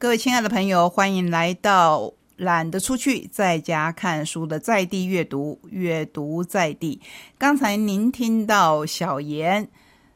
各位亲爱的朋友，欢迎来到懒得出去，在家看书的在地阅读，阅读在地。刚才您听到小妍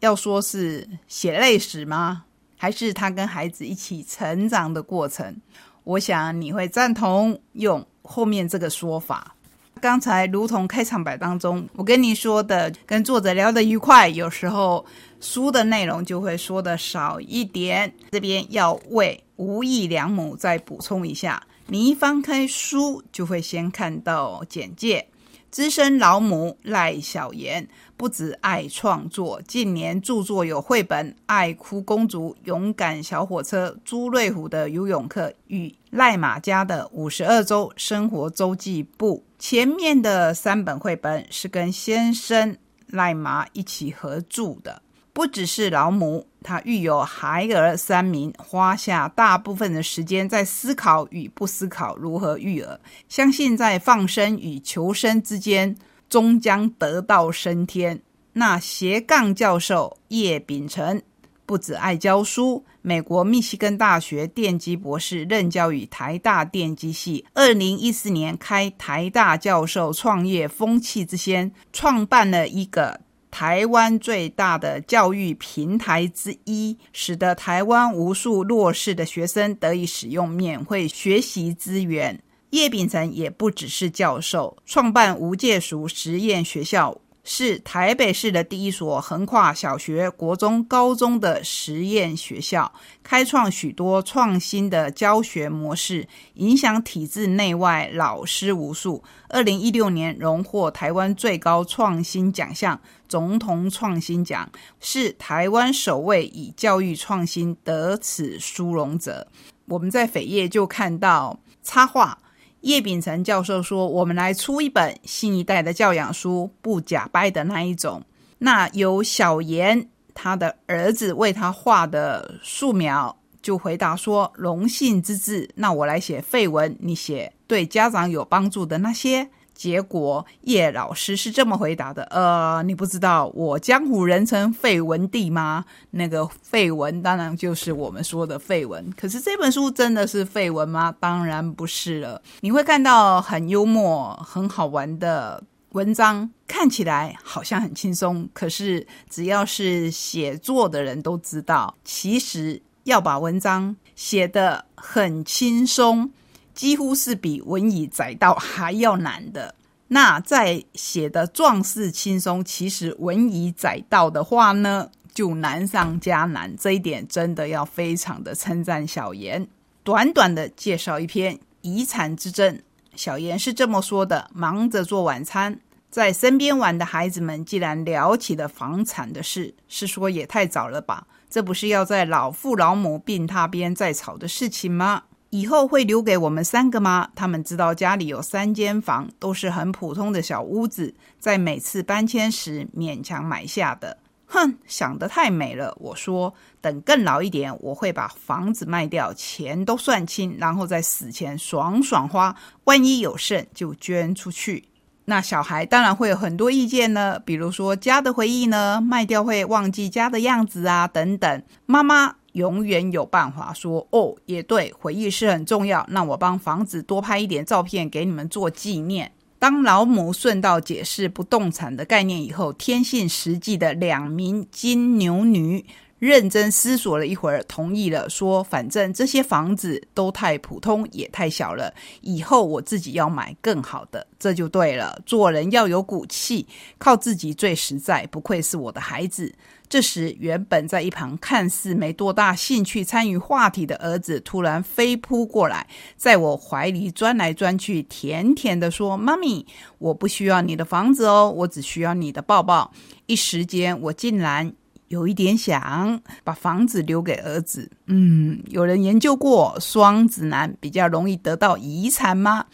要说是血泪史吗？还是他跟孩子一起成长的过程？我想你会赞同用后面这个说法。刚才如同开场白当中，我跟你说的，跟作者聊得愉快，有时候书的内容就会说的少一点。这边要为无意良母再补充一下，你一翻开书，就会先看到简介。资深老母赖小妍，不止爱创作，近年著作有绘本《爱哭公主》《勇敢小火车》《朱瑞虎的游泳课》与赖马家的五十二周生活周记簿。前面的三本绘本是跟先生赖马一起合著的。不只是老母，她育有孩儿三名，花下大部分的时间在思考与不思考如何育儿。相信在放生与求生之间，终将得道升天。那斜杠教授叶秉成不止爱教书，美国密西根大学电机博士，任教于台大电机系。二零一四年开台大教授创业风气之先，创办了一个。台湾最大的教育平台之一，使得台湾无数弱势的学生得以使用免费学习资源。叶秉成也不只是教授，创办无界塾实验学校。是台北市的第一所横跨小学、国中、高中的实验学校，开创许多创新的教学模式，影响体制内外老师无数。二零一六年荣获台湾最高创新奖项——总统创新奖，是台湾首位以教育创新得此殊荣者。我们在扉页就看到插画。叶秉成教授说：“我们来出一本新一代的教养书，不假掰的那一种。那由小严他的儿子为他画的素描，就回答说：‘荣幸之至。’那我来写废文，你写对家长有帮助的那些。”结果叶老师是这么回答的：“呃，你不知道我江湖人称废文帝吗？那个废文当然就是我们说的废文。可是这本书真的是废文吗？当然不是了。你会看到很幽默、很好玩的文章，看起来好像很轻松。可是只要是写作的人都知道，其实要把文章写得很轻松。”几乎是比文以载道还要难的。那在写的壮士轻松，其实文以载道的话呢，就难上加难。这一点真的要非常的称赞小妍。短短的介绍一篇遗产之争，小妍是这么说的：忙着做晚餐，在身边玩的孩子们既然聊起了房产的事，是说也太早了吧？这不是要在老父老母病榻边再吵的事情吗？以后会留给我们三个吗？他们知道家里有三间房，都是很普通的小屋子，在每次搬迁时勉强买下的。哼，想得太美了。我说，等更老一点，我会把房子卖掉，钱都算清，然后在死前爽爽花。万一有剩，就捐出去。那小孩当然会有很多意见呢，比如说家的回忆呢，卖掉会忘记家的样子啊，等等。妈妈。永远有办法说哦，也对，回忆是很重要。那我帮房子多拍一点照片给你们做纪念。当老母顺道解释不动产的概念以后，天性实际的两名金牛女认真思索了一会儿，同意了，说反正这些房子都太普通，也太小了，以后我自己要买更好的，这就对了。做人要有骨气，靠自己最实在。不愧是我的孩子。这时，原本在一旁看似没多大兴趣参与话题的儿子，突然飞扑过来，在我怀里钻来钻去，甜甜的说：“妈咪，我不需要你的房子哦，我只需要你的抱抱。”一时间，我竟然有一点想把房子留给儿子。嗯，有人研究过双子男比较容易得到遗产吗？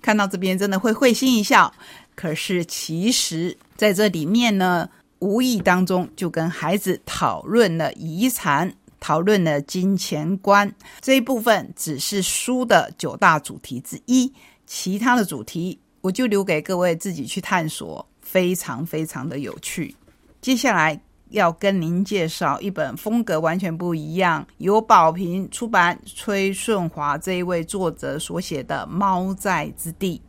看到这边，真的会会心一笑。可是，其实在这里面呢。无意当中就跟孩子讨论了遗产，讨论了金钱观这一部分，只是书的九大主题之一，其他的主题我就留给各位自己去探索，非常非常的有趣。接下来要跟您介绍一本风格完全不一样，由宝瓶出版崔顺华这一位作者所写的《猫在之地》。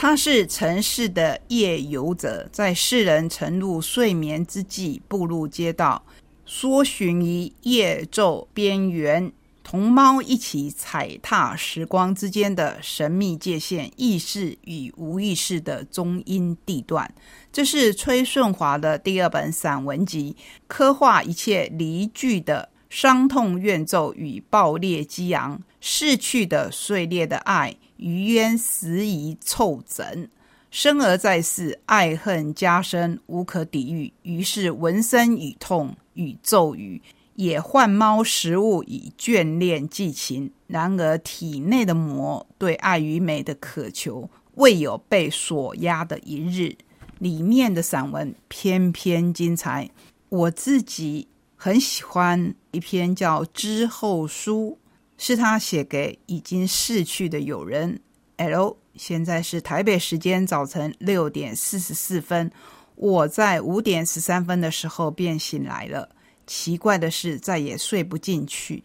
他是城市的夜游者，在世人沉入睡眠之际，步入街道，搜寻于夜昼边缘。同猫一起踩踏时光之间的神秘界限，意识与无意识的中阴地段。这是崔顺华的第二本散文集，刻画一切离聚的伤痛怨咒与爆裂激昂，逝去的碎裂的爱，余烟时移凑整。生而在世，爱恨加深，无可抵御，于是闻声与痛与咒语。也换猫食物以眷恋寄情，然而体内的魔对爱与美的渴求未有被锁压的一日。里面的散文偏偏精彩，我自己很喜欢一篇叫《之后书》，是他写给已经逝去的友人 L。现在是台北时间早晨六点四十四分，我在五点十三分的时候便醒来了。奇怪的是，再也睡不进去。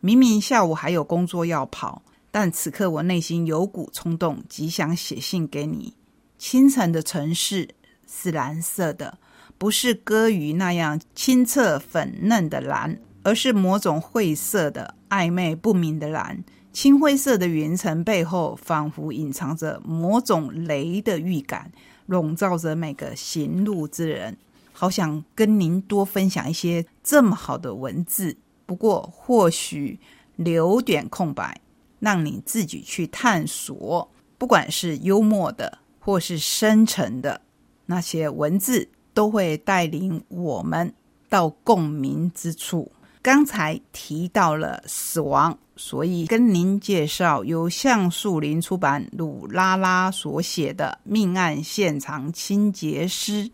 明明下午还有工作要跑，但此刻我内心有股冲动，极想写信给你。清晨的城市是蓝色的，不是歌鱼那样清澈粉嫩的蓝，而是某种晦涩的暧昧不明的蓝。青灰色的云层背后，仿佛隐藏着某种雷的预感，笼罩着每个行路之人。好想跟您多分享一些这么好的文字，不过或许留点空白，让你自己去探索。不管是幽默的，或是深沉的，那些文字都会带领我们到共鸣之处。刚才提到了死亡，所以跟您介绍由橡树林出版鲁拉拉所写的《命案现场清洁师》。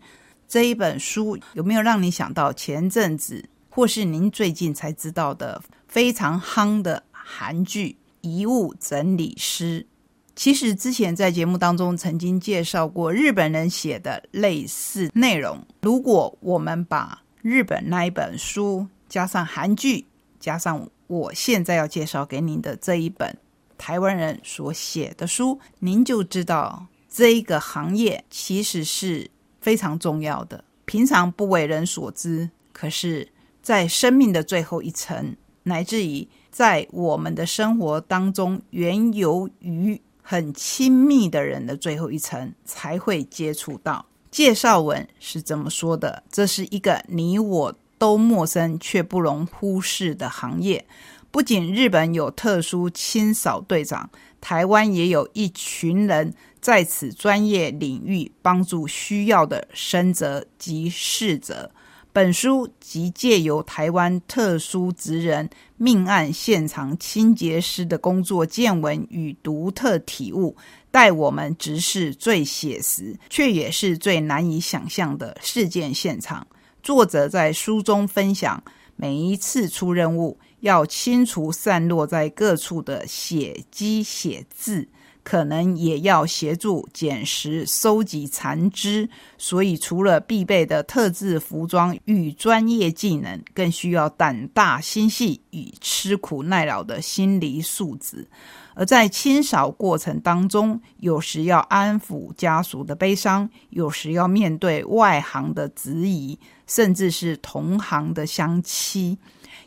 这一本书有没有让你想到前阵子，或是您最近才知道的非常夯的韩剧《遗物整理师》？其实之前在节目当中曾经介绍过日本人写的类似内容。如果我们把日本那一本书加上韩剧，加上我现在要介绍给您的这一本台湾人所写的书，您就知道这一个行业其实是。非常重要的，平常不为人所知，可是，在生命的最后一层，乃至于在我们的生活当中，原由于很亲密的人的最后一层，才会接触到。介绍文是怎么说的？这是一个你我都陌生却不容忽视的行业。不仅日本有特殊清扫队长，台湾也有一群人。在此专业领域帮助需要的生者及逝者，本书即借由台湾特殊职人命案现场清洁师的工作见闻与独特体悟，带我们直视最写实却也是最难以想象的事件现场。作者在书中分享，每一次出任务要清除散落在各处的血迹血渍。可能也要协助捡拾、收集残肢，所以除了必备的特制服装与专业技能，更需要胆大心细与吃苦耐劳的心理素质。而在清扫过程当中，有时要安抚家属的悲伤，有时要面对外行的质疑，甚至是同行的相欺，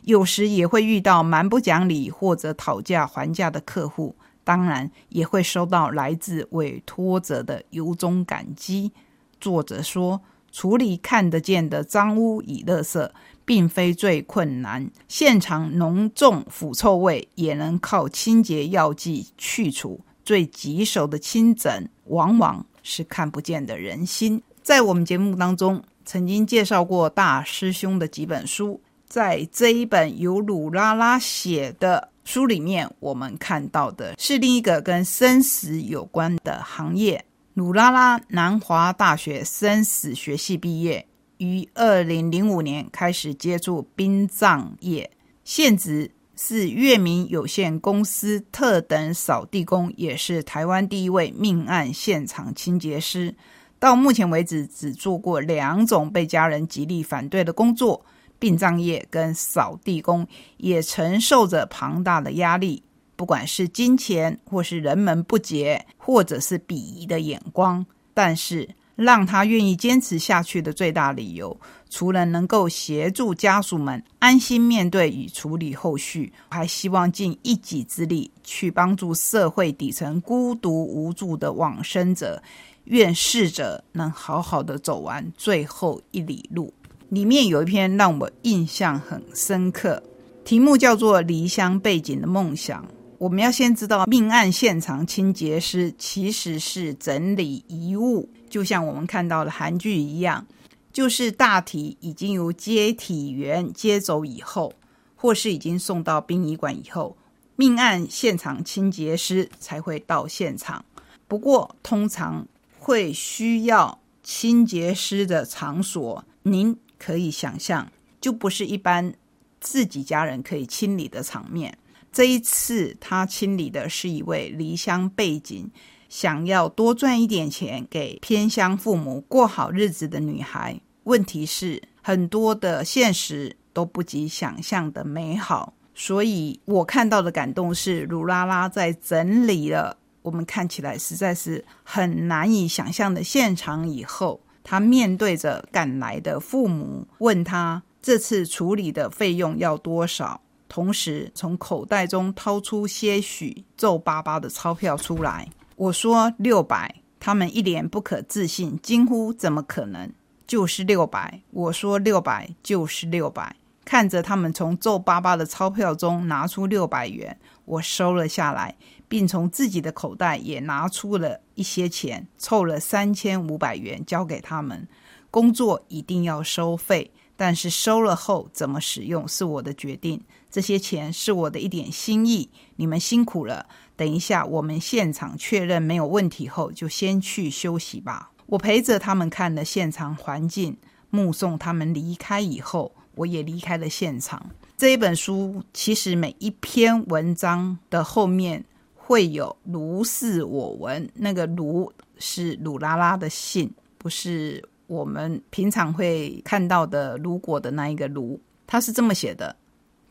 有时也会遇到蛮不讲理或者讨价还价的客户。当然也会收到来自委托者的由衷感激。作者说，处理看得见的脏污与垃圾，并非最困难。现场浓重腐臭味也能靠清洁药剂去除。最棘手的清整，往往是看不见的人心。在我们节目当中，曾经介绍过大师兄的几本书，在这一本由鲁拉拉写的。书里面我们看到的是另一个跟生死有关的行业。鲁拉拉南华大学生死学系毕业，于二零零五年开始接触殡葬业，现职是月明有限公司特等扫地工，也是台湾第一位命案现场清洁师。到目前为止只做过两种被家人极力反对的工作：殡葬业跟扫地工，也承受着庞大的压力，不管是金钱，或是人们不解，或者是鄙夷的眼光。但是让他愿意坚持下去的最大理由，除了能够协助家属们安心面对与处理后续，还希望尽一己之力去帮助社会底层孤独无助的往生者。愿逝者能好好的走完最后一里路。里面有一篇让我印象很深刻，题目叫做《离乡背景的梦想》。我们要先知道，命案现场清洁师其实是整理遗物，就像我们看到的韩剧一样，就是大体已经由接体员接走以后，或是已经送到殡仪馆以后，命案现场清洁师才会到现场。不过，通常会需要清洁师的场所，您可以想象，就不是一般自己家人可以清理的场面。这一次，他清理的是一位离乡背景、想要多赚一点钱给偏乡父母过好日子的女孩。问题是，很多的现实都不及想象的美好。所以我看到的感动是，鲁拉拉在整理了我们看起来实在是很难以想象的现场以后，他面对着赶来的父母，问他这次处理的费用要多少。同时，从口袋中掏出些许皱巴巴的钞票出来。我说六百，他们一脸不可置信，惊呼：“怎么可能？就是六百！”我说六百就是六百。看着他们从皱巴巴的钞票中拿出六百元，我收了下来，并从自己的口袋也拿出了一些钱，凑了三千五百元交给他们。工作一定要收费。但是收了后怎么使用是我的决定，这些钱是我的一点心意，你们辛苦了。等一下我们现场确认没有问题后，就先去休息吧。我陪着他们看了现场环境，目送他们离开以后，我也离开了现场。这一本书其实每一篇文章的后面会有“如是我闻”，那个“如”是鲁拉拉的信，不是。我们平常会看到的“如果”的那一个“如”，他是这么写的：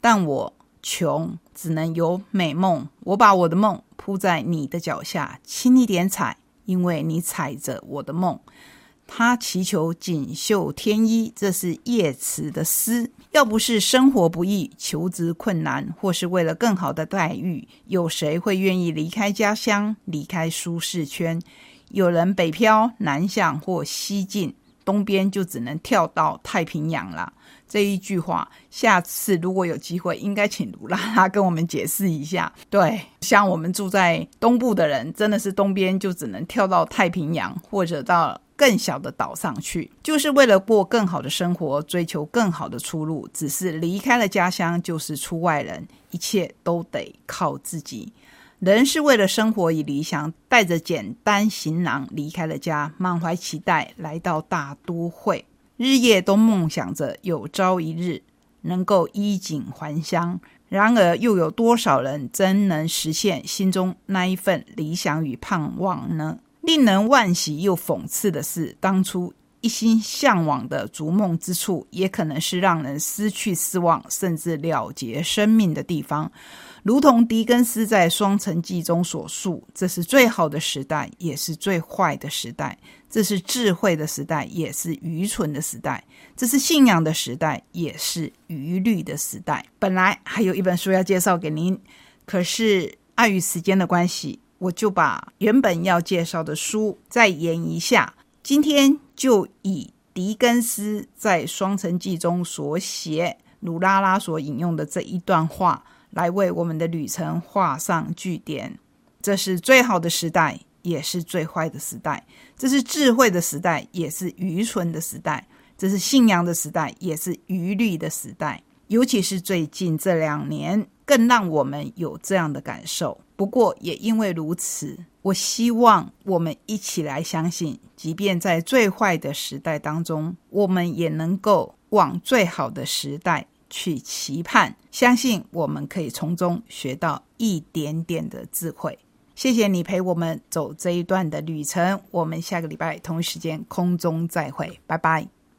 但我穷，只能有美梦。我把我的梦铺在你的脚下，轻一点踩，因为你踩着我的梦。他祈求锦绣天衣，这是叶慈的诗。要不是生活不易、求职困难，或是为了更好的待遇，有谁会愿意离开家乡、离开舒适圈？有人北漂、南向或西进。东边就只能跳到太平洋了。这一句话，下次如果有机会，应该请卢拉拉跟我们解释一下。对，像我们住在东部的人，真的是东边就只能跳到太平洋，或者到更小的岛上去，就是为了过更好的生活，追求更好的出路。只是离开了家乡，就是出外人，一切都得靠自己。人是为了生活与理想，带着简单行囊离开了家，满怀期待来到大都会，日夜都梦想着有朝一日能够衣锦还乡。然而，又有多少人真能实现心中那一份理想与盼望呢？令人惋惜又讽刺的是，当初一心向往的逐梦之处，也可能是让人失去希望，甚至了结生命的地方。如同狄更斯在《双城记》中所述，这是最好的时代，也是最坏的时代；这是智慧的时代，也是愚蠢的时代；这是信仰的时代，也是愚虑的时代。本来还有一本书要介绍给您，可是碍于时间的关系，我就把原本要介绍的书再演一下。今天就以狄更斯在《双城记》中所写，鲁拉拉所引用的这一段话。来为我们的旅程画上句点。这是最好的时代，也是最坏的时代；这是智慧的时代，也是愚蠢的时代；这是信仰的时代，也是愚虑的时代。尤其是最近这两年，更让我们有这样的感受。不过，也因为如此，我希望我们一起来相信，即便在最坏的时代当中，我们也能够往最好的时代。去期盼，相信我们可以从中学到一点点的智慧。谢谢你陪我们走这一段的旅程，我们下个礼拜同一时间空中再会，拜拜。